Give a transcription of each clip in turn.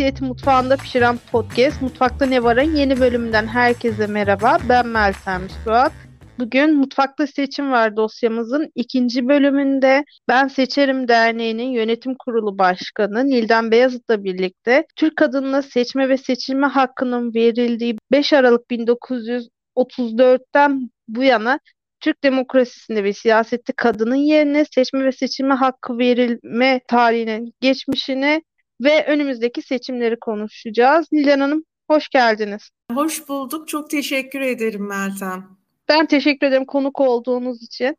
Cinsiyeti Mutfağında Pişiren Podcast Mutfakta Ne Var'ın yeni bölümünden herkese merhaba. Ben Meltem Suat. Bugün Mutfakta Seçim Var dosyamızın ikinci bölümünde Ben Seçerim Derneği'nin yönetim kurulu başkanı Nilden Beyazıt'la birlikte Türk kadınına seçme ve seçilme hakkının verildiği 5 Aralık 1934'ten bu yana Türk demokrasisinde ve siyasette kadının yerine seçme ve seçilme hakkı verilme tarihinin geçmişini ve önümüzdeki seçimleri konuşacağız. Nilden Hanım hoş geldiniz. Hoş bulduk. Çok teşekkür ederim Meltem. Ben teşekkür ederim konuk olduğunuz için.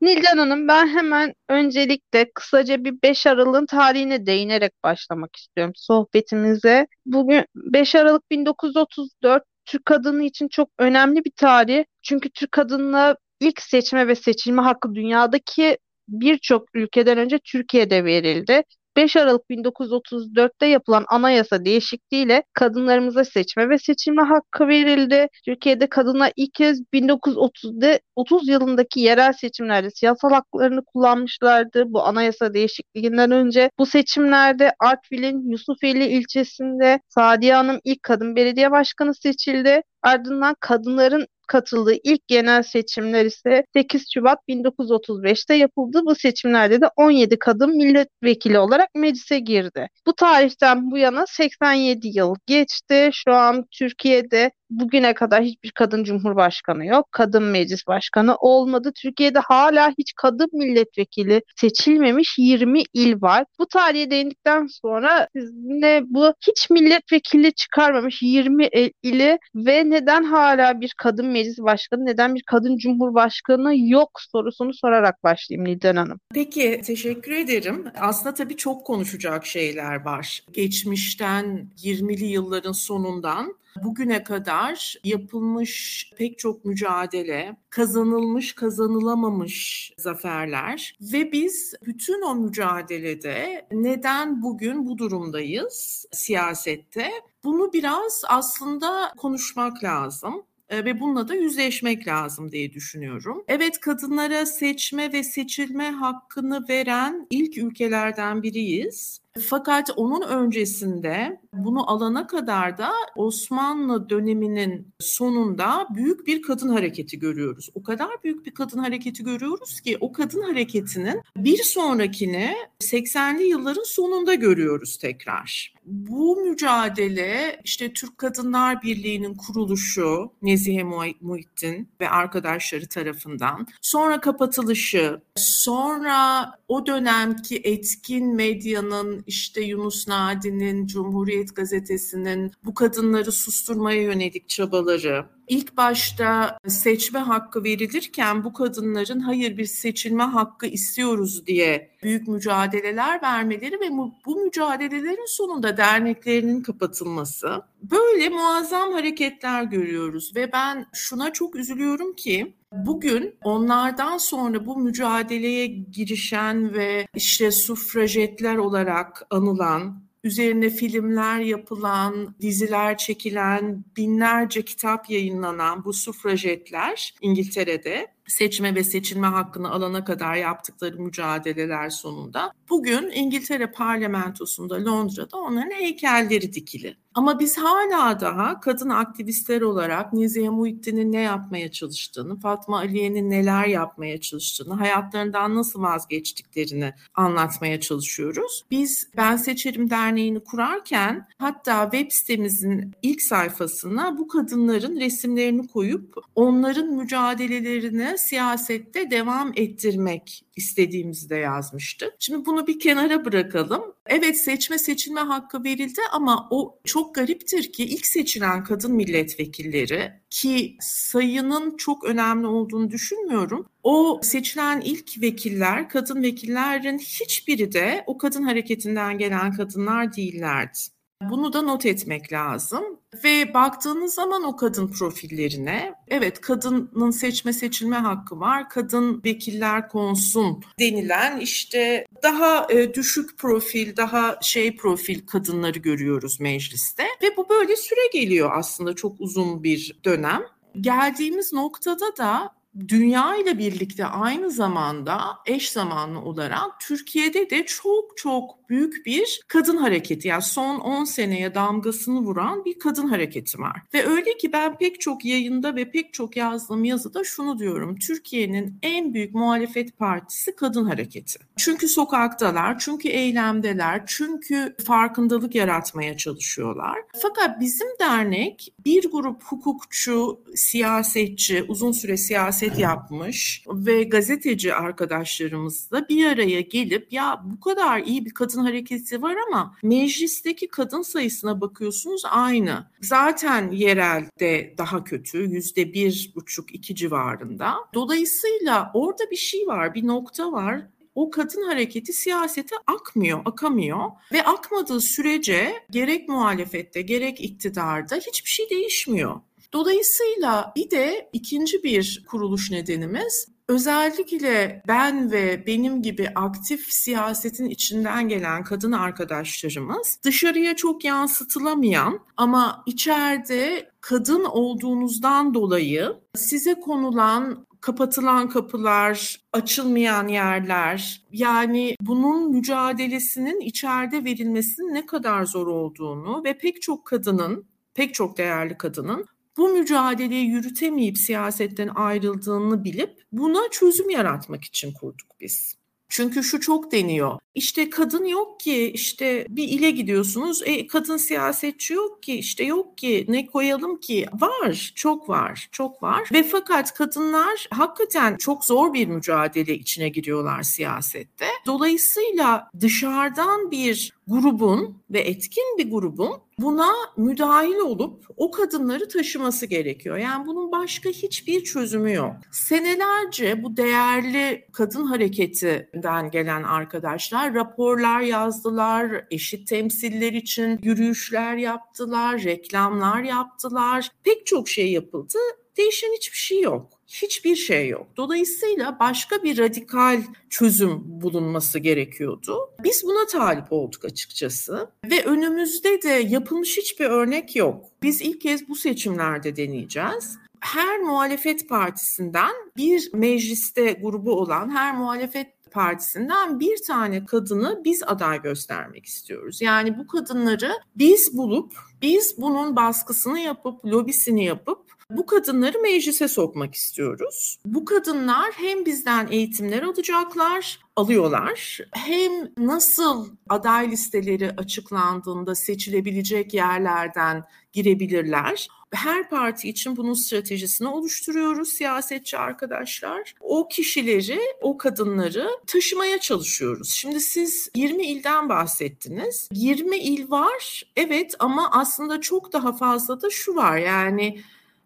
Nilden Hanım ben hemen öncelikle kısaca bir 5 Aralık'ın tarihine değinerek başlamak istiyorum sohbetimize. Bugün 5 Aralık 1934 Türk kadını için çok önemli bir tarih. Çünkü Türk kadınına ilk seçme ve seçilme hakkı dünyadaki birçok ülkeden önce Türkiye'de verildi. 5 Aralık 1934'te yapılan anayasa değişikliğiyle kadınlarımıza seçme ve seçilme hakkı verildi. Türkiye'de kadınlar ilk kez 1930'da 30 yılındaki yerel seçimlerde siyasal haklarını kullanmışlardı. Bu anayasa değişikliğinden önce bu seçimlerde Artvil'in Yusufeli ilçesinde Sadiye Hanım ilk kadın belediye başkanı seçildi. Ardından kadınların katıldığı ilk genel seçimler ise 8 Şubat 1935'te yapıldı. Bu seçimlerde de 17 kadın milletvekili olarak meclise girdi. Bu tarihten bu yana 87 yıl geçti. Şu an Türkiye'de bugüne kadar hiçbir kadın cumhurbaşkanı yok. Kadın meclis başkanı olmadı. Türkiye'de hala hiç kadın milletvekili seçilmemiş 20 il var. Bu tarihe değindikten sonra sizinle bu hiç milletvekili çıkarmamış 20 ili ve neden hala bir kadın meclis başkanı, neden bir kadın cumhurbaşkanı yok sorusunu sorarak başlayayım Nilden Hanım. Peki teşekkür ederim. Aslında tabii çok konuşacak şeyler var. Geçmişten 20'li yılların sonundan Bugüne kadar yapılmış pek çok mücadele, kazanılmış, kazanılamamış zaferler ve biz bütün o mücadelede neden bugün bu durumdayız siyasette? Bunu biraz aslında konuşmak lazım ve bununla da yüzleşmek lazım diye düşünüyorum. Evet kadınlara seçme ve seçilme hakkını veren ilk ülkelerden biriyiz. Fakat onun öncesinde bunu alana kadar da Osmanlı döneminin sonunda büyük bir kadın hareketi görüyoruz. O kadar büyük bir kadın hareketi görüyoruz ki o kadın hareketinin bir sonrakini 80'li yılların sonunda görüyoruz tekrar. Bu mücadele işte Türk Kadınlar Birliği'nin kuruluşu Nezihe Muhittin ve arkadaşları tarafından, sonra kapatılışı, sonra o dönemki etkin medyanın işte Yunus Nadi'nin, Cumhuriyet Gazetesi'nin bu kadınları susturmaya yönelik çabaları, İlk başta seçme hakkı verilirken bu kadınların hayır bir seçilme hakkı istiyoruz diye büyük mücadeleler vermeleri ve bu mücadelelerin sonunda derneklerinin kapatılması. Böyle muazzam hareketler görüyoruz ve ben şuna çok üzülüyorum ki Bugün onlardan sonra bu mücadeleye girişen ve işte sufrajetler olarak anılan üzerine filmler yapılan, diziler çekilen, binlerce kitap yayınlanan bu sufrajetler İngiltere'de seçme ve seçilme hakkını alana kadar yaptıkları mücadeleler sonunda bugün İngiltere parlamentosunda Londra'da onların heykelleri dikili. Ama biz hala daha kadın aktivistler olarak Nezihe Muhittin'in ne yapmaya çalıştığını, Fatma Aliye'nin neler yapmaya çalıştığını, hayatlarından nasıl vazgeçtiklerini anlatmaya çalışıyoruz. Biz Ben Seçerim Derneği'ni kurarken hatta web sitemizin ilk sayfasına bu kadınların resimlerini koyup onların mücadelelerini siyasette devam ettirmek istediğimizi de yazmıştık. Şimdi bunu bir kenara bırakalım. Evet seçme seçilme hakkı verildi ama o çok gariptir ki ilk seçilen kadın milletvekilleri ki sayının çok önemli olduğunu düşünmüyorum. O seçilen ilk vekiller, kadın vekillerin hiçbiri de o kadın hareketinden gelen kadınlar değillerdi. Bunu da not etmek lazım. Ve baktığınız zaman o kadın profillerine, evet kadının seçme seçilme hakkı var, kadın vekiller konsun denilen işte daha e, düşük profil, daha şey profil kadınları görüyoruz mecliste. Ve bu böyle süre geliyor aslında çok uzun bir dönem. Geldiğimiz noktada da dünya ile birlikte aynı zamanda eş zamanlı olarak Türkiye'de de çok çok büyük bir kadın hareketi yani son 10 seneye damgasını vuran bir kadın hareketi var. Ve öyle ki ben pek çok yayında ve pek çok yazdığım yazıda şunu diyorum. Türkiye'nin en büyük muhalefet partisi kadın hareketi. Çünkü sokaktalar, çünkü eylemdeler, çünkü farkındalık yaratmaya çalışıyorlar. Fakat bizim dernek bir grup hukukçu, siyasetçi, uzun süre siyaset yapmış ve gazeteci arkadaşlarımızla bir araya gelip ya bu kadar iyi bir kadın hareketi var ama meclisteki kadın sayısına bakıyorsunuz aynı. Zaten yerelde daha kötü yüzde bir buçuk iki civarında. Dolayısıyla orada bir şey var, bir nokta var o kadın hareketi siyasete akmıyor, akamıyor ve akmadığı sürece gerek muhalefette gerek iktidarda hiçbir şey değişmiyor. Dolayısıyla bir de ikinci bir kuruluş nedenimiz özellikle ben ve benim gibi aktif siyasetin içinden gelen kadın arkadaşlarımız dışarıya çok yansıtılamayan ama içeride kadın olduğunuzdan dolayı size konulan kapatılan kapılar, açılmayan yerler yani bunun mücadelesinin içeride verilmesinin ne kadar zor olduğunu ve pek çok kadının pek çok değerli kadının bu mücadeleyi yürütemeyip siyasetten ayrıldığını bilip buna çözüm yaratmak için kurduk biz. Çünkü şu çok deniyor. İşte kadın yok ki, işte bir ile gidiyorsunuz, e, kadın siyasetçi yok ki, işte yok ki, ne koyalım ki? Var, çok var, çok var. Ve fakat kadınlar hakikaten çok zor bir mücadele içine giriyorlar siyasette. Dolayısıyla dışarıdan bir grubun ve etkin bir grubun buna müdahil olup o kadınları taşıması gerekiyor. Yani bunun başka hiçbir çözümü yok. Senelerce bu değerli kadın hareketinden gelen arkadaşlar raporlar yazdılar, eşit temsiller için yürüyüşler yaptılar, reklamlar yaptılar. Pek çok şey yapıldı. Değişen hiçbir şey yok hiçbir şey yok. Dolayısıyla başka bir radikal çözüm bulunması gerekiyordu. Biz buna talip olduk açıkçası ve önümüzde de yapılmış hiçbir örnek yok. Biz ilk kez bu seçimlerde deneyeceğiz her muhalefet partisinden bir mecliste grubu olan her muhalefet partisinden bir tane kadını biz aday göstermek istiyoruz. Yani bu kadınları biz bulup biz bunun baskısını yapıp lobisini yapıp bu kadınları meclise sokmak istiyoruz. Bu kadınlar hem bizden eğitimler alacaklar, alıyorlar. Hem nasıl aday listeleri açıklandığında seçilebilecek yerlerden girebilirler. Her parti için bunun stratejisini oluşturuyoruz siyasetçi arkadaşlar. O kişileri, o kadınları taşımaya çalışıyoruz. Şimdi siz 20 ilden bahsettiniz. 20 il var evet ama aslında çok daha fazla da şu var yani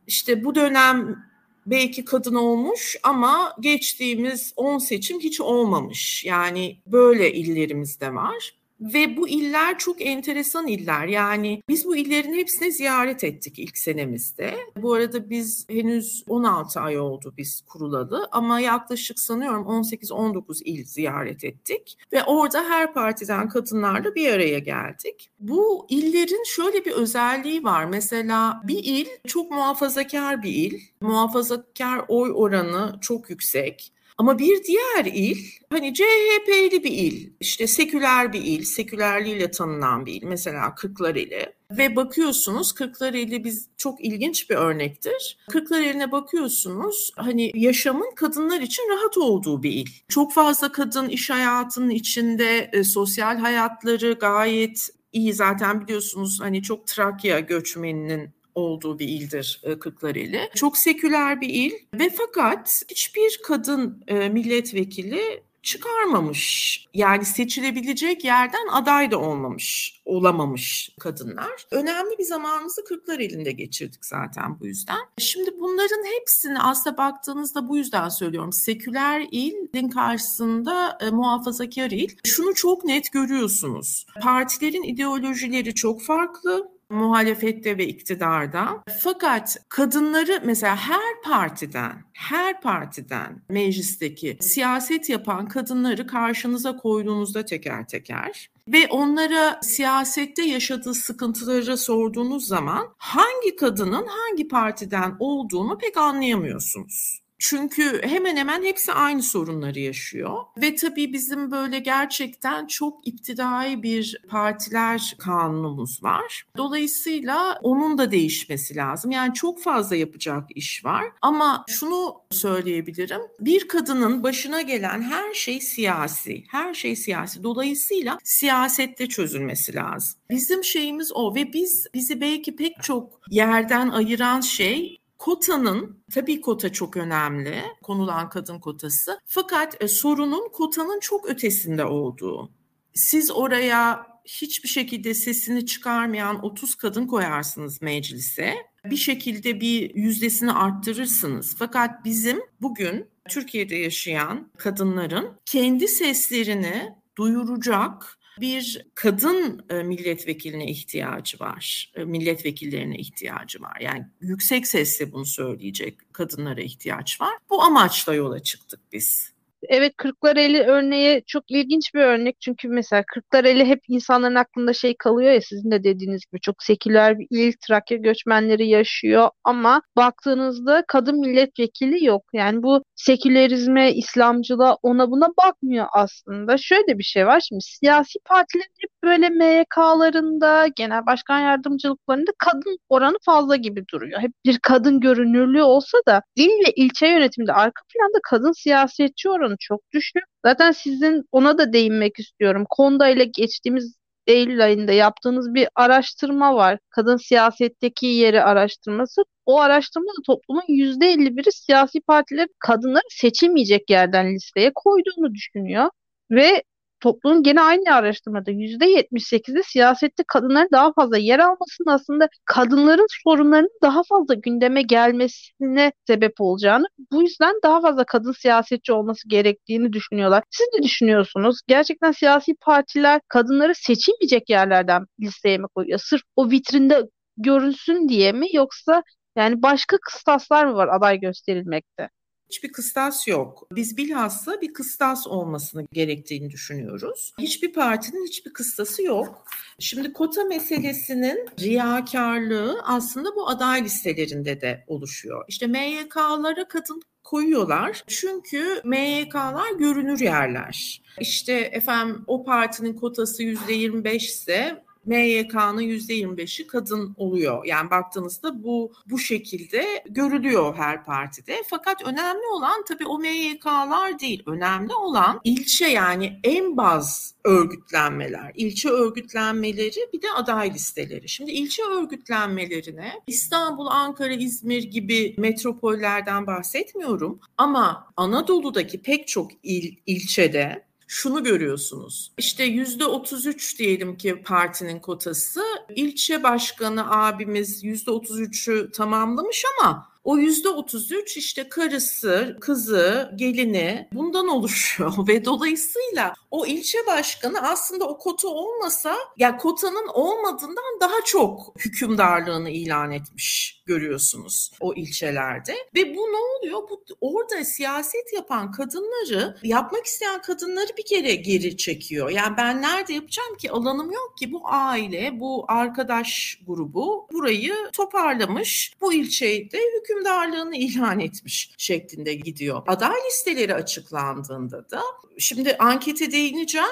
işte bu dönem belki kadın olmuş ama geçtiğimiz 10 seçim hiç olmamış. Yani böyle illerimiz de var. Ve bu iller çok enteresan iller. Yani biz bu illerin hepsini ziyaret ettik ilk senemizde. Bu arada biz henüz 16 ay oldu biz kurulalı ama yaklaşık sanıyorum 18-19 il ziyaret ettik. Ve orada her partiden kadınlarla bir araya geldik. Bu illerin şöyle bir özelliği var. Mesela bir il çok muhafazakar bir il. Muhafazakar oy oranı çok yüksek. Ama bir diğer il hani CHP'li bir il, işte seküler bir il, sekülerliğiyle tanınan bir il mesela Kırklareli. Ve bakıyorsunuz Kırklareli biz çok ilginç bir örnektir. Kırklareli'ne bakıyorsunuz hani yaşamın kadınlar için rahat olduğu bir il. Çok fazla kadın iş hayatının içinde, e, sosyal hayatları gayet iyi zaten biliyorsunuz hani çok Trakya göçmeninin olduğu bir ildir e, Kırklareli. Çok seküler bir il ve fakat hiçbir kadın e, milletvekili çıkarmamış. Yani seçilebilecek yerden aday da olmamış, olamamış kadınlar. Önemli bir zamanımızı Kırklar elinde geçirdik zaten bu yüzden. Şimdi bunların hepsini aslında baktığınızda bu yüzden söylüyorum. Seküler ilin karşısında e, muhafazakar il. Şunu çok net görüyorsunuz. Partilerin ideolojileri çok farklı muhalefette ve iktidarda. Fakat kadınları mesela her partiden, her partiden meclisteki siyaset yapan kadınları karşınıza koyduğunuzda teker teker ve onlara siyasette yaşadığı sıkıntıları sorduğunuz zaman hangi kadının hangi partiden olduğunu pek anlayamıyorsunuz. Çünkü hemen hemen hepsi aynı sorunları yaşıyor. Ve tabii bizim böyle gerçekten çok iptidai bir partiler kanunumuz var. Dolayısıyla onun da değişmesi lazım. Yani çok fazla yapacak iş var. Ama şunu söyleyebilirim. Bir kadının başına gelen her şey siyasi. Her şey siyasi. Dolayısıyla siyasette çözülmesi lazım. Bizim şeyimiz o ve biz bizi belki pek çok yerden ayıran şey kotanın tabii kota çok önemli konulan kadın kotası fakat e, sorunun kotanın çok ötesinde olduğu. Siz oraya hiçbir şekilde sesini çıkarmayan 30 kadın koyarsınız meclise. Bir şekilde bir yüzdesini arttırırsınız. Fakat bizim bugün Türkiye'de yaşayan kadınların kendi seslerini duyuracak bir kadın e, milletvekiline ihtiyacı var. E, milletvekillerine ihtiyacı var. Yani yüksek sesle bunu söyleyecek kadınlara ihtiyaç var. Bu amaçla yola çıktık biz. Evet Kırklareli örneği çok ilginç bir örnek çünkü mesela Kırklareli hep insanların aklında şey kalıyor ya sizin de dediğiniz gibi çok seküler bir il Trakya göçmenleri yaşıyor ama baktığınızda kadın milletvekili yok. Yani bu sekülerizme, İslamcılığa ona buna bakmıyor aslında. Şöyle bir şey var şimdi siyasi partilerin hep böyle MYK'larında, genel başkan yardımcılıklarında kadın oranı fazla gibi duruyor. Hep bir kadın görünürlüğü olsa da il ve ilçe yönetiminde arka planda kadın siyasetçi oranı çok düşük. Zaten sizin ona da değinmek istiyorum. Konda ile geçtiğimiz Eylül ayında yaptığınız bir araştırma var. Kadın siyasetteki yeri araştırması. O araştırmada toplumun %51'i siyasi partiler kadınları seçilmeyecek yerden listeye koyduğunu düşünüyor. Ve toplumun gene aynı araştırmada %78'i siyasette kadınların daha fazla yer almasının aslında kadınların sorunlarının daha fazla gündeme gelmesine sebep olacağını, bu yüzden daha fazla kadın siyasetçi olması gerektiğini düşünüyorlar. Siz ne düşünüyorsunuz? Gerçekten siyasi partiler kadınları seçilmeyecek yerlerden listeye mi koyuyor? Sırf o vitrinde görünsün diye mi yoksa yani başka kıstaslar mı var aday gösterilmekte? Hiçbir kıstas yok. Biz bilhassa bir kıstas olmasını gerektiğini düşünüyoruz. Hiçbir partinin hiçbir kıstası yok. Şimdi kota meselesinin riyakarlığı aslında bu aday listelerinde de oluşuyor. İşte MYK'lara kadın koyuyorlar. Çünkü MYK'lar görünür yerler. İşte efendim o partinin kotası %25 ise MYK'nın %25'i kadın oluyor. Yani baktığınızda bu bu şekilde görülüyor her partide. Fakat önemli olan tabii o MYK'lar değil. Önemli olan ilçe yani en baz örgütlenmeler, ilçe örgütlenmeleri bir de aday listeleri. Şimdi ilçe örgütlenmelerine İstanbul, Ankara, İzmir gibi metropollerden bahsetmiyorum ama Anadolu'daki pek çok il, ilçede şunu görüyorsunuz. İşte yüzde 33 diyelim ki partinin kotası. İlçe başkanı abimiz yüzde 33'ü tamamlamış ama o yüzde 33 işte karısı, kızı, gelini bundan oluşuyor ve dolayısıyla o ilçe başkanı aslında o kota olmasa ya kotanın olmadığından daha çok hükümdarlığını ilan etmiş görüyorsunuz o ilçelerde ve bu ne oluyor? Bu orada siyaset yapan kadınları, yapmak isteyen kadınları bir kere geri çekiyor. Yani ben nerede yapacağım ki? Alanım yok ki. Bu aile, bu arkadaş grubu burayı toparlamış. Bu ilçede hükümdarlığını ilan etmiş şeklinde gidiyor. Aday listeleri açıklandığında da şimdi ankete değineceğim.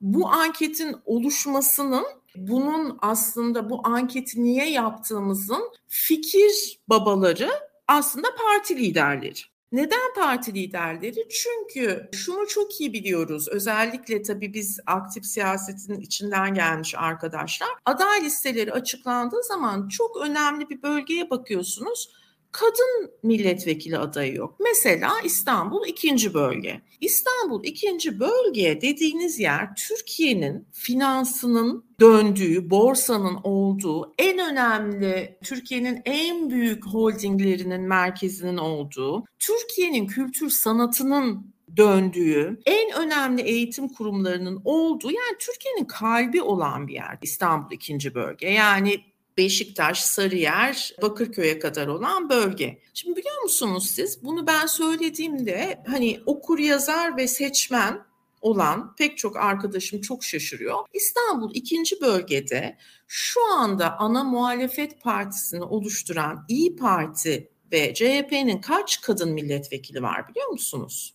Bu anketin oluşmasının bunun aslında bu anketi niye yaptığımızın fikir babaları aslında parti liderleri. Neden parti liderleri? Çünkü şunu çok iyi biliyoruz. Özellikle tabii biz aktif siyasetin içinden gelmiş arkadaşlar. Aday listeleri açıklandığı zaman çok önemli bir bölgeye bakıyorsunuz kadın milletvekili adayı yok. Mesela İstanbul ikinci bölge. İstanbul ikinci bölge dediğiniz yer Türkiye'nin finansının döndüğü, borsanın olduğu, en önemli Türkiye'nin en büyük holdinglerinin merkezinin olduğu, Türkiye'nin kültür sanatının döndüğü, en önemli eğitim kurumlarının olduğu yani Türkiye'nin kalbi olan bir yer İstanbul ikinci bölge. Yani Beşiktaş, Sarıyer, Bakırköy'e kadar olan bölge. Şimdi biliyor musunuz siz bunu ben söylediğimde hani okur yazar ve seçmen olan pek çok arkadaşım çok şaşırıyor. İstanbul ikinci bölgede şu anda ana muhalefet partisini oluşturan İyi Parti ve CHP'nin kaç kadın milletvekili var biliyor musunuz?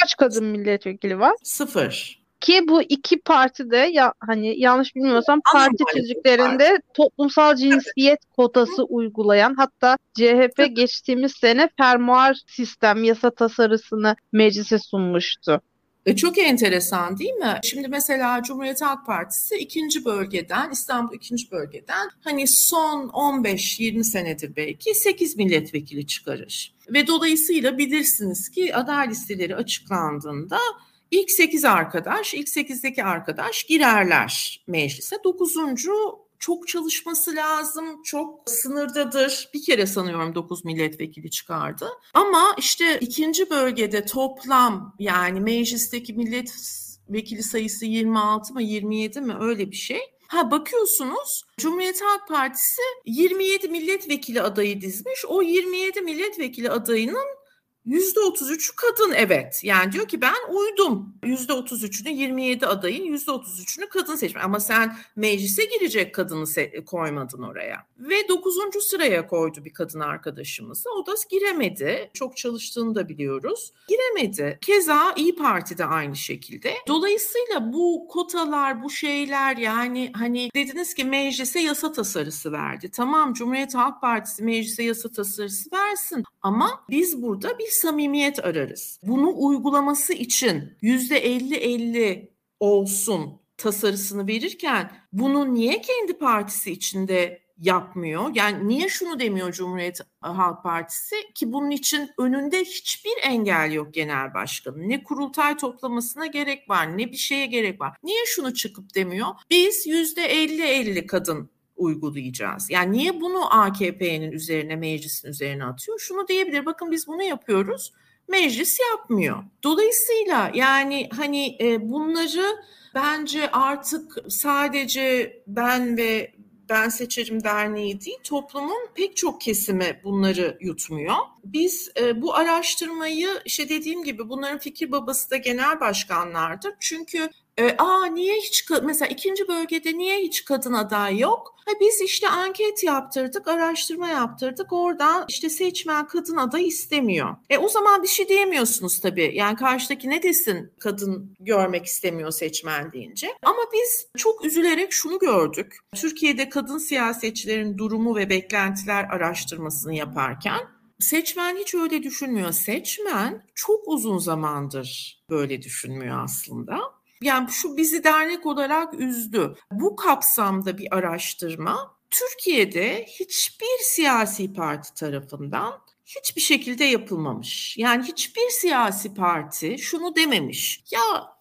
Kaç kadın milletvekili var? Sıfır. Ki bu iki parti de ya hani yanlış bilmiyorsam parti tüzüklerinde toplumsal cinsiyet kotası uygulayan hatta CHP geçtiğimiz sene fermuar sistem yasa tasarısını meclise sunmuştu. E çok enteresan değil mi? Şimdi mesela Cumhuriyet Halk Partisi ikinci bölgeden, İstanbul ikinci bölgeden hani son 15-20 senedir belki 8 milletvekili çıkarır. Ve dolayısıyla bilirsiniz ki aday listeleri açıklandığında ilk 8 arkadaş, ilk 8'deki arkadaş girerler meclise. 9 çok çalışması lazım, çok sınırdadır. Bir kere sanıyorum 9 milletvekili çıkardı. Ama işte ikinci bölgede toplam yani meclisteki milletvekili sayısı 26 mı 27 mi öyle bir şey. Ha bakıyorsunuz Cumhuriyet Halk Partisi 27 milletvekili adayı dizmiş. O 27 milletvekili adayının %33'ü kadın evet. Yani diyor ki ben uydum. %33'ünü 27 adayın %33'ünü kadın seçmiş. Ama sen meclise girecek kadını koymadın oraya. Ve 9. sıraya koydu bir kadın arkadaşımızı. O da giremedi. Çok çalıştığını da biliyoruz. Giremedi. Keza İyi Parti de aynı şekilde. Dolayısıyla bu kotalar, bu şeyler yani hani dediniz ki meclise yasa tasarısı verdi. Tamam Cumhuriyet Halk Partisi meclise yasa tasarısı versin. Ama biz burada bir samimiyet ararız. Bunu uygulaması için yüzde 50-50 olsun tasarısını verirken bunu niye kendi partisi içinde yapmıyor? Yani niye şunu demiyor Cumhuriyet Halk Partisi ki bunun için önünde hiçbir engel yok genel başkanın. Ne kurultay toplamasına gerek var ne bir şeye gerek var. Niye şunu çıkıp demiyor? Biz yüzde 50-50 kadın uygulayacağız. Yani niye bunu AKP'nin üzerine, meclisin üzerine atıyor? Şunu diyebilir, bakın biz bunu yapıyoruz, meclis yapmıyor. Dolayısıyla yani hani e, bunları bence artık sadece ben ve ben Seçerim Derneği değil, toplumun pek çok kesimi bunları yutmuyor. Biz e, bu araştırmayı işte dediğim gibi bunların fikir babası da genel başkanlardır. Çünkü e, aa niye hiç mesela ikinci bölgede niye hiç kadın aday yok? Ha, biz işte anket yaptırdık, araştırma yaptırdık. Oradan işte seçmen kadın aday istemiyor. E o zaman bir şey diyemiyorsunuz tabii. Yani karşıdaki ne desin kadın görmek istemiyor seçmen deyince. Ama biz çok üzülerek şunu gördük. Türkiye'de kadın siyasetçilerin durumu ve beklentiler araştırmasını yaparken seçmen hiç öyle düşünmüyor. Seçmen çok uzun zamandır böyle düşünmüyor aslında. Yani şu bizi dernek olarak üzdü. Bu kapsamda bir araştırma Türkiye'de hiçbir siyasi parti tarafından hiçbir şekilde yapılmamış. Yani hiçbir siyasi parti şunu dememiş. Ya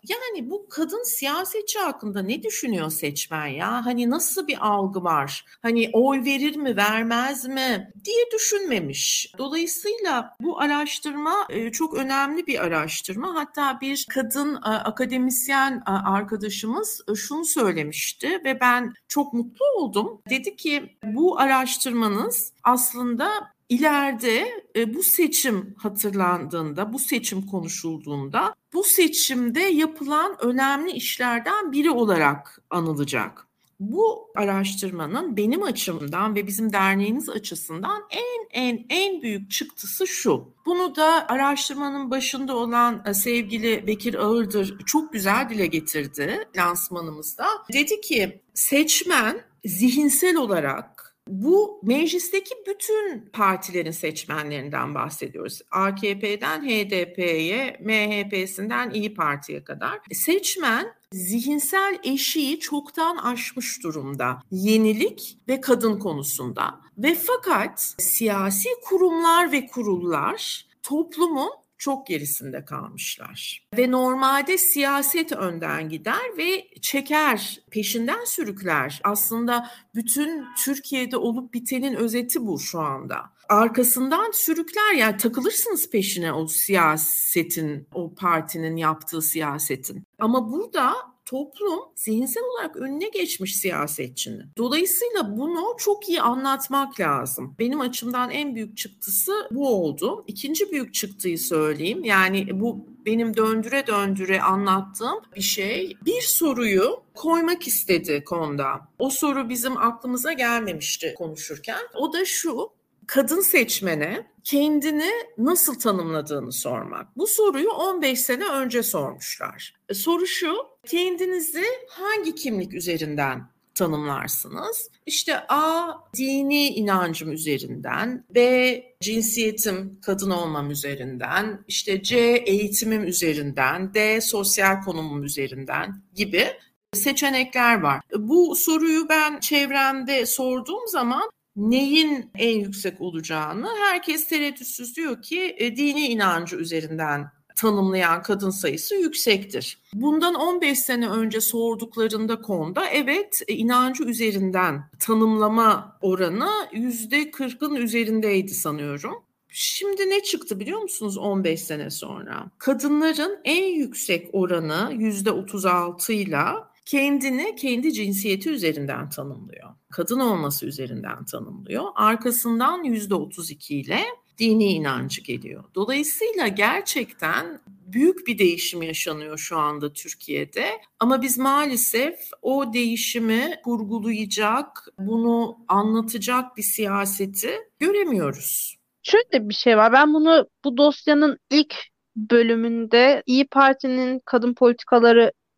yani bu kadın siyasetçi hakkında ne düşünüyor seçmen ya? Hani nasıl bir algı var? Hani oy verir mi, vermez mi diye düşünmemiş. Dolayısıyla bu araştırma e, çok önemli bir araştırma. Hatta bir kadın e, akademisyen e, arkadaşımız şunu söylemişti ve ben çok mutlu oldum. Dedi ki bu araştırmanız aslında ileride e, bu seçim hatırlandığında, bu seçim konuşulduğunda bu seçimde yapılan önemli işlerden biri olarak anılacak. Bu araştırmanın benim açımdan ve bizim derneğimiz açısından en en en büyük çıktısı şu. Bunu da araştırmanın başında olan e, sevgili Bekir Ağırdır çok güzel dile getirdi lansmanımızda. Dedi ki seçmen zihinsel olarak bu meclisteki bütün partilerin seçmenlerinden bahsediyoruz. AKP'den HDP'ye, MHP'sinden İyi Parti'ye kadar. Seçmen zihinsel eşiği çoktan aşmış durumda. Yenilik ve kadın konusunda. Ve fakat siyasi kurumlar ve kurullar toplumun çok gerisinde kalmışlar. Ve normalde siyaset önden gider ve çeker, peşinden sürükler. Aslında bütün Türkiye'de olup bitenin özeti bu şu anda. Arkasından sürükler yani takılırsınız peşine o siyasetin, o partinin yaptığı siyasetin. Ama burada toplum zihinsel olarak önüne geçmiş siyasetçinin. Dolayısıyla bunu çok iyi anlatmak lazım. Benim açımdan en büyük çıktısı bu oldu. İkinci büyük çıktıyı söyleyeyim. Yani bu benim döndüre döndüre anlattığım bir şey. Bir soruyu koymak istedi konuda. O soru bizim aklımıza gelmemişti konuşurken. O da şu, kadın seçmene kendini nasıl tanımladığını sormak. Bu soruyu 15 sene önce sormuşlar. E, soru şu, kendinizi hangi kimlik üzerinden tanımlarsınız? İşte A dini inancım üzerinden, B cinsiyetim kadın olmam üzerinden, işte C eğitimim üzerinden, D sosyal konumum üzerinden gibi seçenekler var. Bu soruyu ben çevremde sorduğum zaman neyin en yüksek olacağını herkes tereddütsüz diyor ki e, dini inancı üzerinden tanımlayan kadın sayısı yüksektir. Bundan 15 sene önce sorduklarında konuda evet e, inancı üzerinden tanımlama oranı %40'ın üzerindeydi sanıyorum. Şimdi ne çıktı biliyor musunuz 15 sene sonra? Kadınların en yüksek oranı %36 ile kendini kendi cinsiyeti üzerinden tanımlıyor. Kadın olması üzerinden tanımlıyor. Arkasından %32 ile dini inancı geliyor. Dolayısıyla gerçekten büyük bir değişim yaşanıyor şu anda Türkiye'de. Ama biz maalesef o değişimi kurgulayacak, bunu anlatacak bir siyaseti göremiyoruz. Şöyle bir şey var. Ben bunu bu dosyanın ilk bölümünde İyi Parti'nin kadın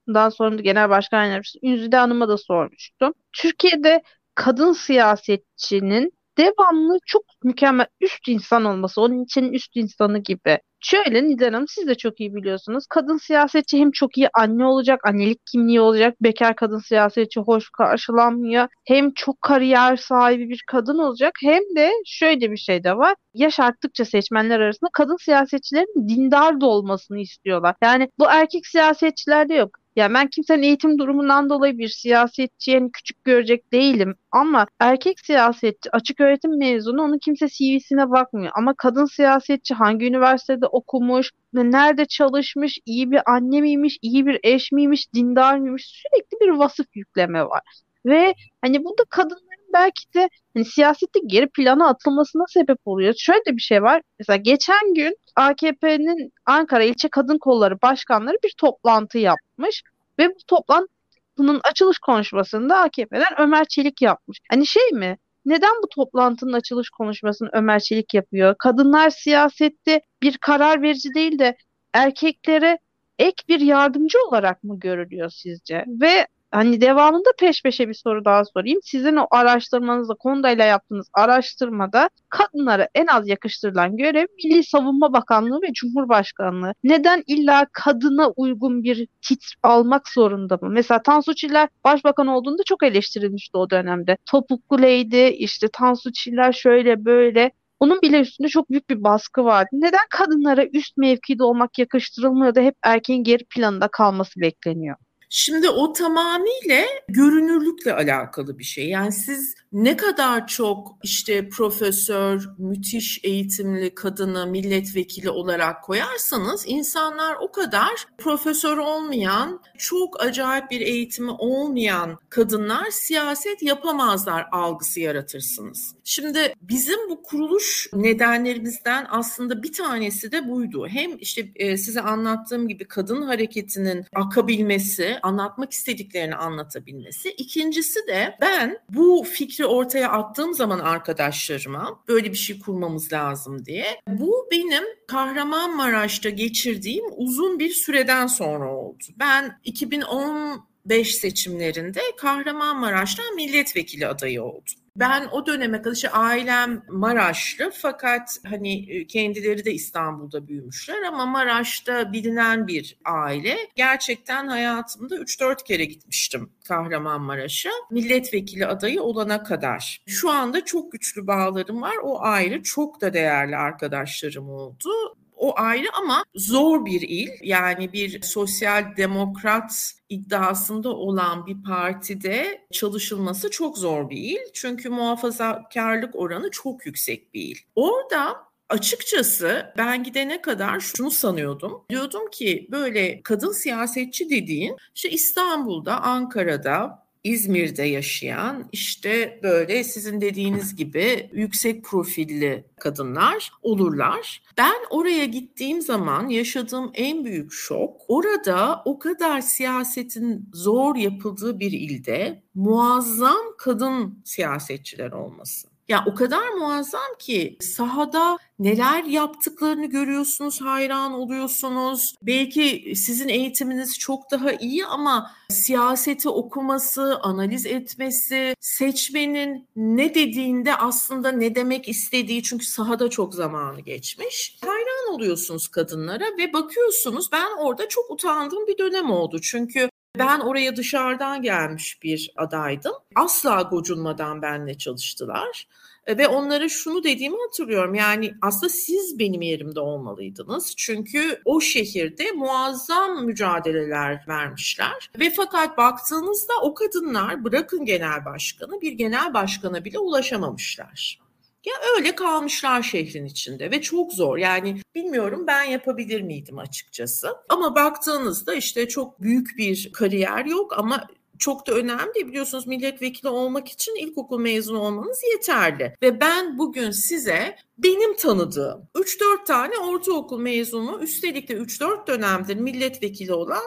politikalarından sonra da Genel Başkan Yardımcısı Ünzüde Hanım'a da sormuştum. Türkiye'de kadın siyasetçinin devamlı çok mükemmel üst insan olması, onun için üst insanı gibi. Şöyle Nidal Hanım siz de çok iyi biliyorsunuz. Kadın siyasetçi hem çok iyi anne olacak, annelik kimliği olacak. Bekar kadın siyasetçi hoş karşılanmıyor. Hem çok kariyer sahibi bir kadın olacak. Hem de şöyle bir şey de var. Yaş arttıkça seçmenler arasında kadın siyasetçilerin dindar da olmasını istiyorlar. Yani bu erkek siyasetçilerde yok. Ya ben kimsenin eğitim durumundan dolayı bir siyasetçiye yani küçük görecek değilim. Ama erkek siyasetçi açık öğretim mezunu onun kimse CV'sine bakmıyor. Ama kadın siyasetçi hangi üniversitede okumuş, nerede çalışmış, iyi bir anne miymiş, iyi bir eş miymiş, dindar mıymış sürekli bir vasıf yükleme var. Ve hani bu da kadınların belki de hani siyasette geri plana atılmasına sebep oluyor. Şöyle de bir şey var. Mesela geçen gün AKP'nin Ankara İlçe Kadın Kolları Başkanları bir toplantı yapmış ve bu toplantının açılış konuşmasında AKP'den Ömer Çelik yapmış. Hani şey mi? Neden bu toplantının açılış konuşmasını Ömer Çelik yapıyor? Kadınlar siyasette bir karar verici değil de erkeklere ek bir yardımcı olarak mı görülüyor sizce? Ve hani devamında peş peşe bir soru daha sorayım. Sizin o araştırmanızda, Konda'yla yaptığınız araştırmada kadınlara en az yakıştırılan görev Milli Savunma Bakanlığı ve Cumhurbaşkanlığı. Neden illa kadına uygun bir titr almak zorunda mı? Mesela Tansu Çiller başbakan olduğunda çok eleştirilmişti o dönemde. Topuklu işte Tansu Çiller şöyle böyle. Onun bile üstünde çok büyük bir baskı vardı. Neden kadınlara üst mevkide olmak yakıştırılmıyor da hep erkeğin geri planında kalması bekleniyor? Şimdi o tamamıyla görünürlükle alakalı bir şey. Yani siz ne kadar çok işte profesör, müthiş eğitimli kadını milletvekili olarak koyarsanız insanlar o kadar profesör olmayan, çok acayip bir eğitimi olmayan kadınlar siyaset yapamazlar algısı yaratırsınız. Şimdi bizim bu kuruluş nedenlerimizden aslında bir tanesi de buydu. Hem işte e, size anlattığım gibi kadın hareketinin akabilmesi, anlatmak istediklerini anlatabilmesi. İkincisi de ben bu fikri ortaya attığım zaman arkadaşlarıma böyle bir şey kurmamız lazım diye. Bu benim Kahramanmaraş'ta geçirdiğim uzun bir süreden sonra oldu. Ben 2010 5 seçimlerinde Kahramanmaraş'tan milletvekili adayı oldum. Ben o döneme kadar işte ailem Maraşlı fakat hani e, kendileri de İstanbul'da büyümüşler ama Maraş'ta bilinen bir aile. Gerçekten hayatımda 3-4 kere gitmiştim Kahramanmaraş'a. Milletvekili adayı olana kadar. Şu anda çok güçlü bağlarım var. O ayrı çok da değerli arkadaşlarım oldu o ayrı ama zor bir il. Yani bir sosyal demokrat iddiasında olan bir partide çalışılması çok zor bir il. Çünkü muhafazakarlık oranı çok yüksek bir il. Orada açıkçası ben gidene kadar şunu sanıyordum. Diyordum ki böyle kadın siyasetçi dediğin işte İstanbul'da, Ankara'da, İzmir'de yaşayan işte böyle sizin dediğiniz gibi yüksek profilli kadınlar olurlar. Ben oraya gittiğim zaman yaşadığım en büyük şok orada o kadar siyasetin zor yapıldığı bir ilde muazzam kadın siyasetçiler olması. Ya o kadar muazzam ki sahada neler yaptıklarını görüyorsunuz, hayran oluyorsunuz. Belki sizin eğitiminiz çok daha iyi ama siyaseti okuması, analiz etmesi, seçmenin ne dediğinde aslında ne demek istediği çünkü sahada çok zamanı geçmiş. Hayran oluyorsunuz kadınlara ve bakıyorsunuz ben orada çok utandığım bir dönem oldu. Çünkü ben oraya dışarıdan gelmiş bir adaydım. Asla gocunmadan benimle çalıştılar. E, ve onlara şunu dediğimi hatırlıyorum. Yani aslında siz benim yerimde olmalıydınız. Çünkü o şehirde muazzam mücadeleler vermişler. Ve fakat baktığınızda o kadınlar bırakın genel başkanı bir genel başkana bile ulaşamamışlar. Ya öyle kalmışlar şehrin içinde ve çok zor. Yani bilmiyorum ben yapabilir miydim açıkçası. Ama baktığınızda işte çok büyük bir kariyer yok ama çok da önemli. Biliyorsunuz milletvekili olmak için ilkokul mezunu olmanız yeterli. Ve ben bugün size benim tanıdığım 3-4 tane ortaokul mezunu üstelik de 3-4 dönemdir milletvekili olan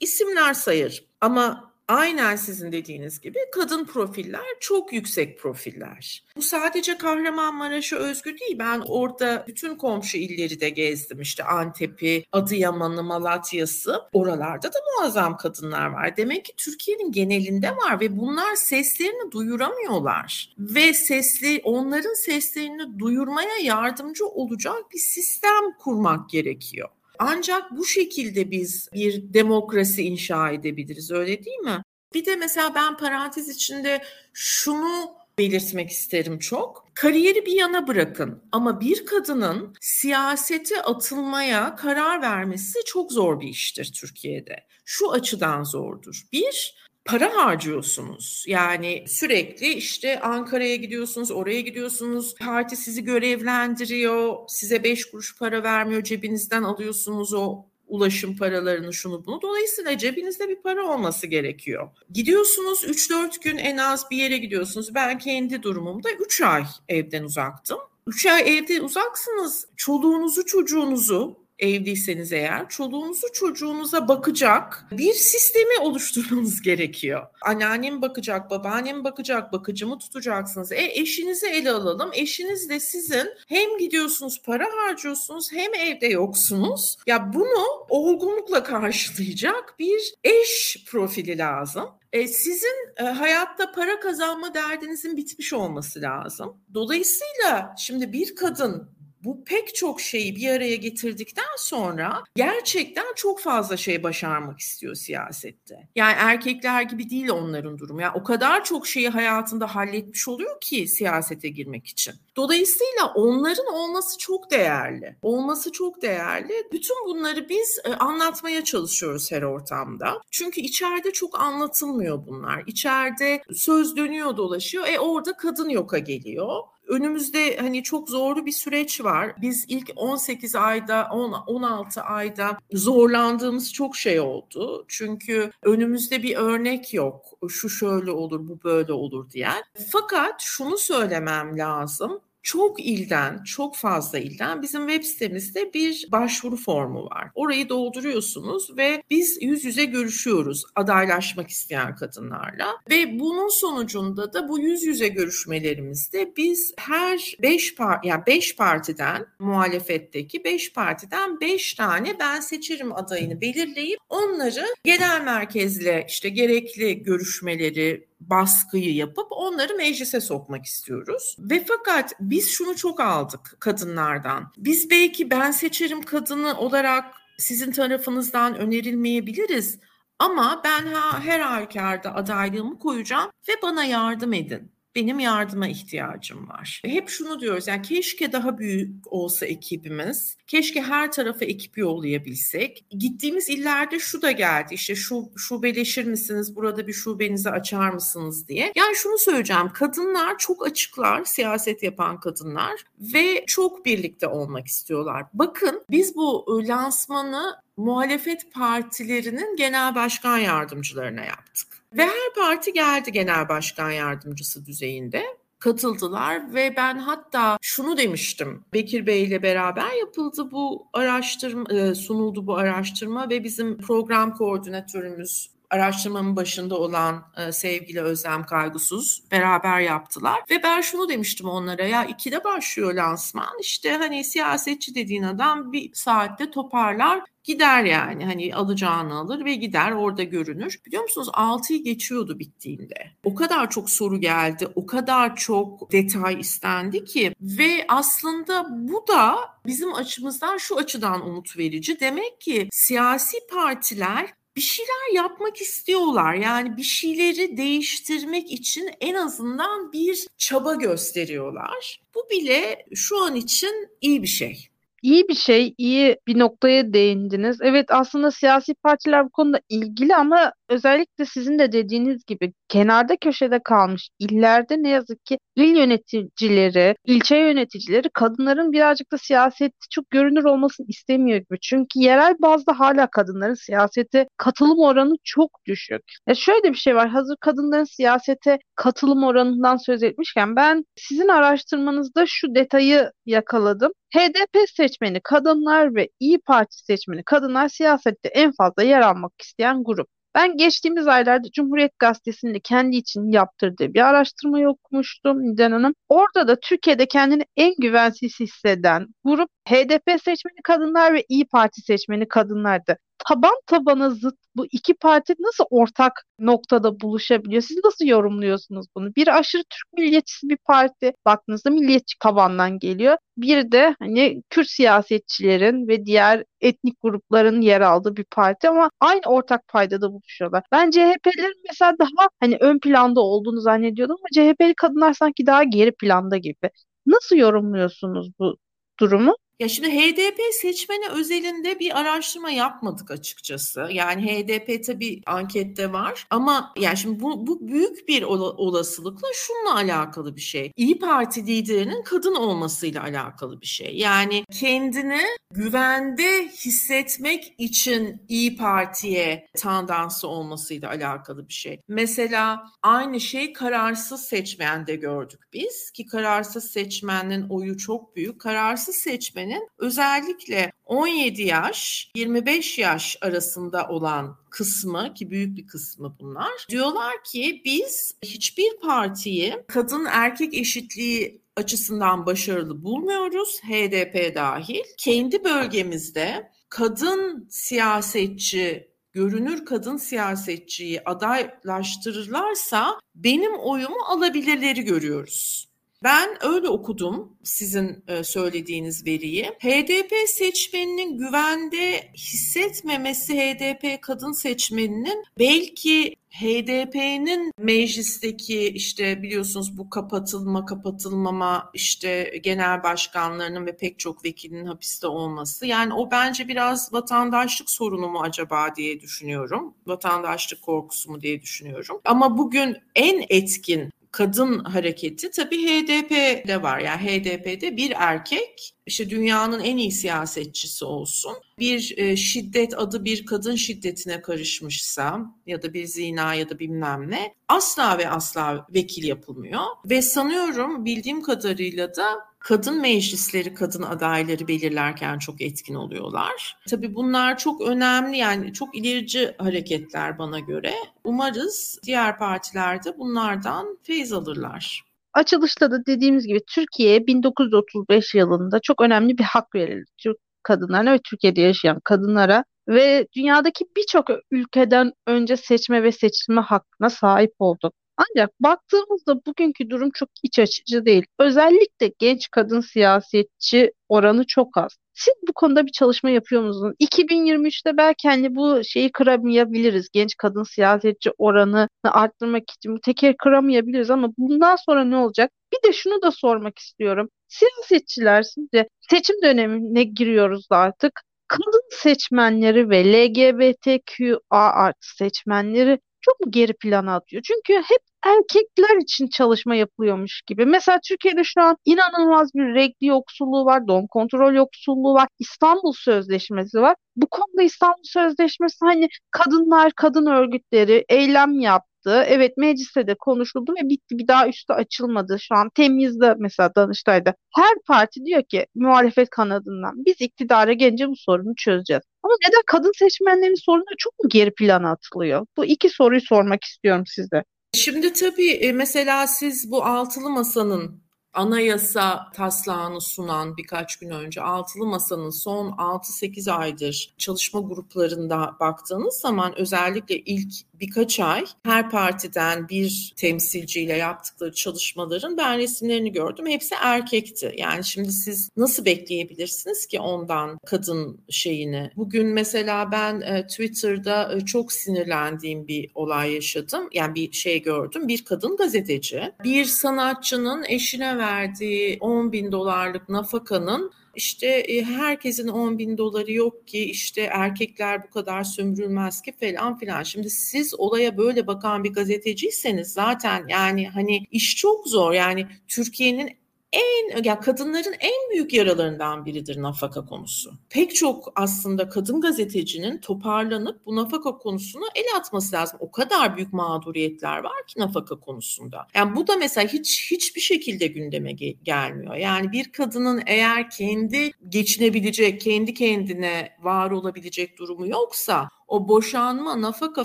isimler sayarım. Ama aynen sizin dediğiniz gibi kadın profiller çok yüksek profiller. Bu sadece Kahramanmaraş'a özgü değil. Ben orada bütün komşu illeri de gezdim. İşte Antep'i, Adıyaman'ı, Malatya'sı. Oralarda da muazzam kadınlar var. Demek ki Türkiye'nin genelinde var ve bunlar seslerini duyuramıyorlar. Ve sesli onların seslerini duyurmaya yardımcı olacak bir sistem kurmak gerekiyor. Ancak bu şekilde biz bir demokrasi inşa edebiliriz öyle değil mi? Bir de mesela ben parantez içinde şunu belirtmek isterim çok. Kariyeri bir yana bırakın ama bir kadının siyasete atılmaya karar vermesi çok zor bir iştir Türkiye'de. Şu açıdan zordur. Bir, para harcıyorsunuz. Yani sürekli işte Ankara'ya gidiyorsunuz, oraya gidiyorsunuz. Parti sizi görevlendiriyor, size beş kuruş para vermiyor, cebinizden alıyorsunuz o ulaşım paralarını şunu bunu. Dolayısıyla cebinizde bir para olması gerekiyor. Gidiyorsunuz 3-4 gün en az bir yere gidiyorsunuz. Ben kendi durumumda 3 ay evden uzaktım. 3 ay evde uzaksınız. Çoluğunuzu çocuğunuzu evliyseniz eğer çoluğunuzu çocuğunuza bakacak bir sistemi oluşturmanız gerekiyor. Anneannem bakacak, babaannem bakacak, bakıcımı tutacaksınız. E eşinizi ele alalım. Eşiniz de sizin hem gidiyorsunuz para harcıyorsunuz hem evde yoksunuz. Ya bunu olgunlukla karşılayacak bir eş profili lazım. E, sizin e, hayatta para kazanma derdinizin bitmiş olması lazım. Dolayısıyla şimdi bir kadın bu pek çok şeyi bir araya getirdikten sonra gerçekten çok fazla şey başarmak istiyor siyasette. Yani erkekler gibi değil onların durumu. Yani o kadar çok şeyi hayatında halletmiş oluyor ki siyasete girmek için. Dolayısıyla onların olması çok değerli. Olması çok değerli. Bütün bunları biz e, anlatmaya çalışıyoruz her ortamda. Çünkü içeride çok anlatılmıyor bunlar. İçeride söz dönüyor dolaşıyor. E orada kadın yoka geliyor önümüzde hani çok zorlu bir süreç var. Biz ilk 18 ayda, 10, 16 ayda zorlandığımız çok şey oldu. Çünkü önümüzde bir örnek yok. Şu şöyle olur, bu böyle olur diyen. Fakat şunu söylemem lazım çok ilden, çok fazla ilden bizim web sitemizde bir başvuru formu var. Orayı dolduruyorsunuz ve biz yüz yüze görüşüyoruz adaylaşmak isteyen kadınlarla ve bunun sonucunda da bu yüz yüze görüşmelerimizde biz her 5 par yani 5 partiden muhalefetteki 5 partiden 5 tane ben seçerim adayını belirleyip onları genel merkezle işte gerekli görüşmeleri baskıyı yapıp onları meclise sokmak istiyoruz. Ve fakat biz şunu çok aldık kadınlardan. Biz belki ben seçerim kadını olarak sizin tarafınızdan önerilmeyebiliriz ama ben her halükarda adaylığımı koyacağım ve bana yardım edin benim yardıma ihtiyacım var. Hep şunu diyoruz yani keşke daha büyük olsa ekibimiz. Keşke her tarafa ekip yollayabilsek. Gittiğimiz illerde şu da geldi işte şu şubeleşir misiniz burada bir şubenizi açar mısınız diye. Yani şunu söyleyeceğim kadınlar çok açıklar siyaset yapan kadınlar ve çok birlikte olmak istiyorlar. Bakın biz bu ıı, lansmanı muhalefet partilerinin genel başkan yardımcılarına yaptık. Ve her parti geldi genel başkan yardımcısı düzeyinde katıldılar ve ben hatta şunu demiştim. Bekir Bey ile beraber yapıldı bu araştırma, e, sunuldu bu araştırma ve bizim program koordinatörümüz araştırmamın başında olan e, sevgili Özlem Kaygusuz beraber yaptılar. Ve ben şunu demiştim onlara ya ikide başlıyor lansman işte hani siyasetçi dediğin adam bir saatte toparlar gider yani hani alacağını alır ve gider orada görünür. Biliyor musunuz 6'yı geçiyordu bittiğinde. O kadar çok soru geldi, o kadar çok detay istendi ki ve aslında bu da bizim açımızdan şu açıdan umut verici. Demek ki siyasi partiler bir şeyler yapmak istiyorlar. Yani bir şeyleri değiştirmek için en azından bir çaba gösteriyorlar. Bu bile şu an için iyi bir şey iyi bir şey, iyi bir noktaya değindiniz. Evet aslında siyasi partiler bu konuda ilgili ama özellikle sizin de dediğiniz gibi kenarda köşede kalmış illerde ne yazık ki il yöneticileri, ilçe yöneticileri kadınların birazcık da siyasette çok görünür olmasını istemiyor gibi. Çünkü yerel bazda hala kadınların siyasete katılım oranı çok düşük. Ya şöyle bir şey var. Hazır kadınların siyasete katılım oranından söz etmişken ben sizin araştırmanızda şu detayı yakaladım. HDP seçmeni kadınlar ve İyi Parti seçmeni kadınlar siyasette en fazla yer almak isteyen grup. Ben geçtiğimiz aylarda Cumhuriyet Gazetesi'nde kendi için yaptırdığı bir araştırma okumuştum Niden Hanım. Orada da Türkiye'de kendini en güvensiz hisseden grup HDP seçmeni kadınlar ve İyi Parti seçmeni kadınlardı. Taban tabana zıt bu iki parti nasıl ortak noktada buluşabiliyor? Siz nasıl yorumluyorsunuz bunu? Bir aşırı Türk milliyetçisi bir parti baktığınızda milliyetçi tabandan geliyor. Bir de hani Kürt siyasetçilerin ve diğer etnik grupların yer aldığı bir parti ama aynı ortak paydada buluşuyorlar. Ben CHP'lerin mesela daha hani ön planda olduğunu zannediyordum ama CHP'li kadınlar sanki daha geri planda gibi. Nasıl yorumluyorsunuz bu durumu? Ya şimdi HDP seçmeni özelinde bir araştırma yapmadık açıkçası. Yani HDP tabii ankette var ama yani şimdi bu, bu büyük bir olasılıkla şununla alakalı bir şey. İyi Parti liderinin kadın olmasıyla alakalı bir şey. Yani kendini güvende hissetmek için İyi Parti'ye tandansı olmasıyla alakalı bir şey. Mesela aynı şey kararsız seçmende gördük biz ki kararsız seçmenin oyu çok büyük. Kararsız seçmen seçmenin özellikle 17 yaş 25 yaş arasında olan kısmı ki büyük bir kısmı bunlar diyorlar ki biz hiçbir partiyi kadın erkek eşitliği açısından başarılı bulmuyoruz HDP dahil. Kendi bölgemizde kadın siyasetçi görünür kadın siyasetçiyi adaylaştırırlarsa benim oyumu alabilirleri görüyoruz. Ben öyle okudum sizin e, söylediğiniz veriyi. HDP seçmeninin güvende hissetmemesi HDP kadın seçmeninin belki HDP'nin meclisteki işte biliyorsunuz bu kapatılma kapatılmama işte genel başkanlarının ve pek çok vekilinin hapiste olması. Yani o bence biraz vatandaşlık sorunu mu acaba diye düşünüyorum. Vatandaşlık korkusu mu diye düşünüyorum. Ama bugün en etkin kadın hareketi tabii HDP'de var. Yani HDP'de bir erkek işte dünyanın en iyi siyasetçisi olsun. Bir e, şiddet adı bir kadın şiddetine karışmışsa ya da bir zina ya da bilmem ne asla ve asla vekil yapılmıyor. Ve sanıyorum bildiğim kadarıyla da kadın meclisleri, kadın adayları belirlerken çok etkin oluyorlar. Tabii bunlar çok önemli yani çok ilerici hareketler bana göre. Umarız diğer partilerde bunlardan feyz alırlar. Açılışta da dediğimiz gibi Türkiye 1935 yılında çok önemli bir hak verildi. Türk kadınlarına ve Türkiye'de yaşayan kadınlara ve dünyadaki birçok ülkeden önce seçme ve seçilme hakkına sahip olduk. Ancak baktığımızda bugünkü durum çok iç açıcı değil. Özellikle genç kadın siyasetçi oranı çok az. Siz bu konuda bir çalışma yapıyor musunuz? 2023'te belki hani bu şeyi kıramayabiliriz. Genç kadın siyasetçi oranını arttırmak için bu tekeri kıramayabiliriz ama bundan sonra ne olacak? Bir de şunu da sormak istiyorum. Siyasetçiler sizce seçim dönemine giriyoruz artık. Kadın seçmenleri ve LGBTQA artı seçmenleri çok mu geri plana atıyor? Çünkü hep erkekler için çalışma yapılıyormuş gibi. Mesela Türkiye'de şu an inanılmaz bir renkli yoksulluğu var, doğum kontrol yoksulluğu var, İstanbul Sözleşmesi var. Bu konuda İstanbul Sözleşmesi hani kadınlar, kadın örgütleri eylem yaptı evet mecliste de konuşuldu ve bitti bir daha üstü açılmadı. Şu an temizde mesela Danıştay'da. Her parti diyor ki muhalefet kanadından biz iktidara gelince bu sorunu çözeceğiz. Ama neden kadın seçmenlerin sorunu çok mu geri plana atılıyor? Bu iki soruyu sormak istiyorum size. Şimdi tabii e, mesela siz bu altılı masanın anayasa taslağını sunan birkaç gün önce Altılı Masa'nın son 6-8 aydır çalışma gruplarında baktığınız zaman özellikle ilk birkaç ay her partiden bir temsilciyle yaptıkları çalışmaların ben resimlerini gördüm. Hepsi erkekti. Yani şimdi siz nasıl bekleyebilirsiniz ki ondan kadın şeyini? Bugün mesela ben e, Twitter'da e, çok sinirlendiğim bir olay yaşadım. Yani bir şey gördüm. Bir kadın gazeteci bir sanatçının eşine verdiği 10 bin dolarlık nafakanın işte e, herkesin 10 bin doları yok ki işte erkekler bu kadar sömürülmez ki falan filan. Şimdi siz olaya böyle bakan bir gazeteciyseniz zaten yani hani iş çok zor. Yani Türkiye'nin en ya kadınların en büyük yaralarından biridir nafaka konusu. Pek çok aslında kadın gazetecinin toparlanıp bu nafaka konusunu el atması lazım. O kadar büyük mağduriyetler var ki nafaka konusunda. Yani bu da mesela hiç hiçbir şekilde gündeme ge- gelmiyor. Yani bir kadının eğer kendi geçinebilecek, kendi kendine var olabilecek durumu yoksa o boşanma, nafaka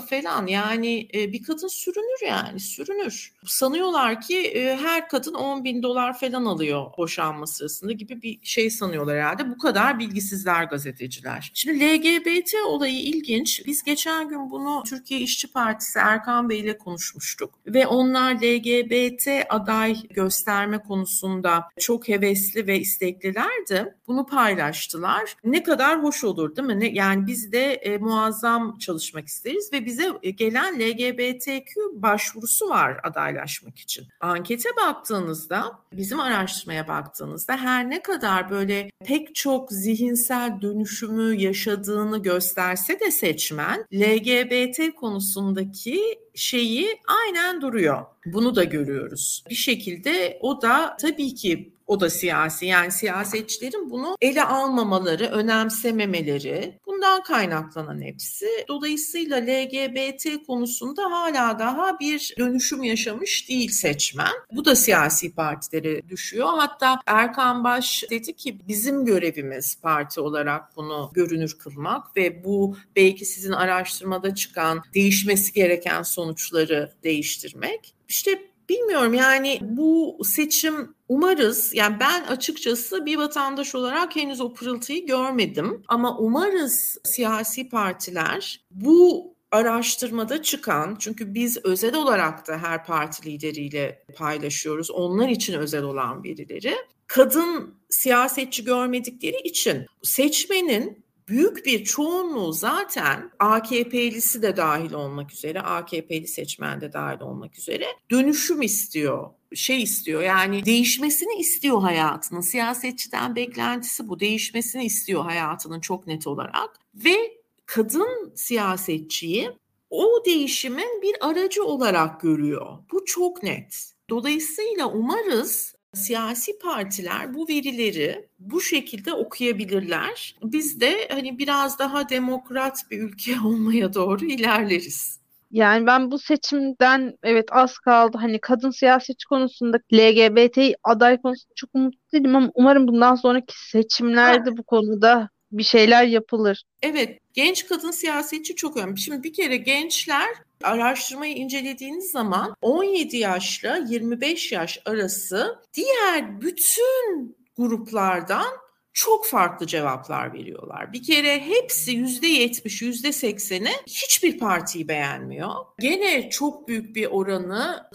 falan yani e, bir kadın sürünür yani sürünür. Sanıyorlar ki e, her kadın 10 bin dolar falan alıyor boşanma sırasında gibi bir şey sanıyorlar herhalde. Bu kadar bilgisizler gazeteciler. Şimdi LGBT olayı ilginç. Biz geçen gün bunu Türkiye İşçi Partisi Erkan Bey ile konuşmuştuk. Ve onlar LGBT aday gösterme konusunda çok hevesli ve isteklilerdi. Bunu paylaştılar. Ne kadar hoş olur değil mi? Ne, yani biz de e, muazzam muazzam çalışmak isteriz ve bize e, gelen LGBTQ başvurusu var adaylaşmak için. Ankete baktığınızda, bizim araştırmaya baktığınızda her ne kadar böyle pek çok zihinsel dönüşümü yaşadığını gösterse de seçmen LGBT konusundaki şeyi aynen duruyor. Bunu da görüyoruz. Bir şekilde o da tabii ki o da siyasi. Yani siyasetçilerin bunu ele almamaları, önemsememeleri bundan kaynaklanan hepsi. Dolayısıyla LGBT konusunda hala daha bir dönüşüm yaşamış değil seçmen. Bu da siyasi partilere düşüyor. Hatta Erkan Baş dedi ki bizim görevimiz parti olarak bunu görünür kılmak ve bu belki sizin araştırmada çıkan değişmesi gereken sonuçları değiştirmek. İşte Bilmiyorum yani bu seçim umarız yani ben açıkçası bir vatandaş olarak henüz o pırıltıyı görmedim. Ama umarız siyasi partiler bu araştırmada çıkan çünkü biz özel olarak da her parti lideriyle paylaşıyoruz onlar için özel olan verileri kadın siyasetçi görmedikleri için seçmenin büyük bir çoğunluğu zaten AKP'lisi de dahil olmak üzere, AKP'li seçmen de dahil olmak üzere dönüşüm istiyor şey istiyor yani değişmesini istiyor hayatının. Siyasetçiden beklentisi bu. Değişmesini istiyor hayatının çok net olarak. Ve kadın siyasetçiyi o değişimin bir aracı olarak görüyor. Bu çok net. Dolayısıyla umarız siyasi partiler bu verileri bu şekilde okuyabilirler. Biz de hani biraz daha demokrat bir ülke olmaya doğru ilerleriz. Yani ben bu seçimden evet az kaldı. Hani kadın siyasetçi konusunda LGBT aday konusunda çok umutlu değilim ama umarım bundan sonraki seçimlerde bu konuda bir şeyler yapılır. Evet, genç kadın siyasetçi çok önemli. Şimdi bir kere gençler araştırmayı incelediğiniz zaman 17 yaşla 25 yaş arası diğer bütün gruplardan çok farklı cevaplar veriyorlar. Bir kere hepsi yüzde yetmiş, yüzde sekseni hiçbir partiyi beğenmiyor. Gene çok büyük bir oranı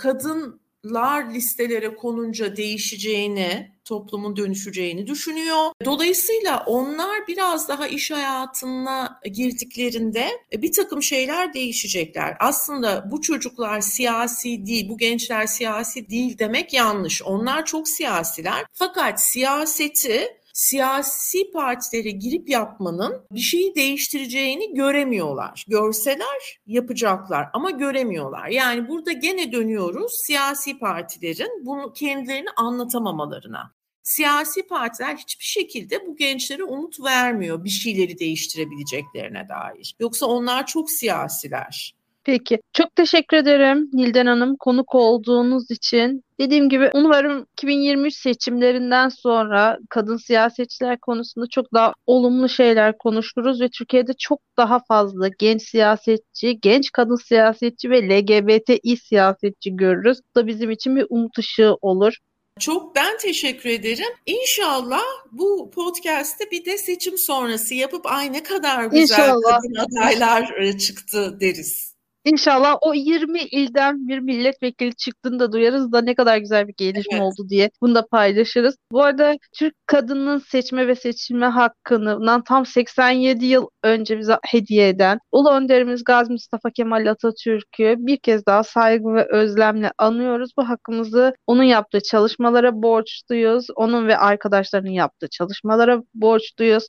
kadınlar listelere konunca değişeceğini, toplumun dönüşeceğini düşünüyor. Dolayısıyla onlar biraz daha iş hayatına girdiklerinde e, bir takım şeyler değişecekler. Aslında bu çocuklar siyasi değil, bu gençler siyasi değil demek yanlış. Onlar çok siyasiler. Fakat siyaseti siyasi partilere girip yapmanın bir şeyi değiştireceğini göremiyorlar. Görseler yapacaklar ama göremiyorlar. Yani burada gene dönüyoruz siyasi partilerin bunu kendilerini anlatamamalarına. Siyasi partiler hiçbir şekilde bu gençlere umut vermiyor bir şeyleri değiştirebileceklerine dair. Yoksa onlar çok siyasiler. Peki. Çok teşekkür ederim Nilden Hanım konuk olduğunuz için. Dediğim gibi umarım 2023 seçimlerinden sonra kadın siyasetçiler konusunda çok daha olumlu şeyler konuşuruz ve Türkiye'de çok daha fazla genç siyasetçi, genç kadın siyasetçi ve LGBTİ siyasetçi görürüz. Bu da bizim için bir umut ışığı olur. Çok ben teşekkür ederim. İnşallah bu podcast'te bir de seçim sonrası yapıp ay ne kadar güzel İnşallah. kadın adaylar e, çıktı deriz. İnşallah o 20 ilden bir milletvekili çıktığını da duyarız da ne kadar güzel bir gelişme evet. oldu diye bunu da paylaşırız. Bu arada Türk kadının seçme ve seçilme hakkını tam 87 yıl önce bize hediye eden Ulu Önderimiz Gazi Mustafa Kemal Atatürk'ü bir kez daha saygı ve özlemle anıyoruz. Bu hakkımızı onun yaptığı çalışmalara borçluyuz. Onun ve arkadaşlarının yaptığı çalışmalara borçluyuz.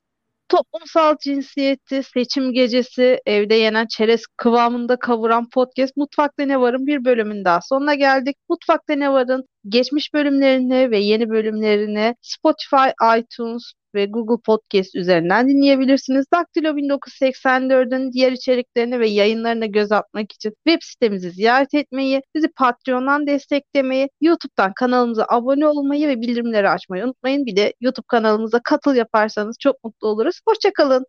Toplumsal cinsiyeti, seçim gecesi, evde yenen çerez kıvamında kavuran podcast Mutfakta Ne Var'ın bir bölümün daha sonuna geldik. Mutfakta Ne Var'ın geçmiş bölümlerini ve yeni bölümlerini Spotify, iTunes, ve Google Podcast üzerinden dinleyebilirsiniz. Daktilo 1984'ün diğer içeriklerini ve yayınlarına göz atmak için web sitemizi ziyaret etmeyi, bizi Patreon'dan desteklemeyi, YouTube'dan kanalımıza abone olmayı ve bildirimleri açmayı unutmayın. Bir de YouTube kanalımıza katıl yaparsanız çok mutlu oluruz. Hoşçakalın.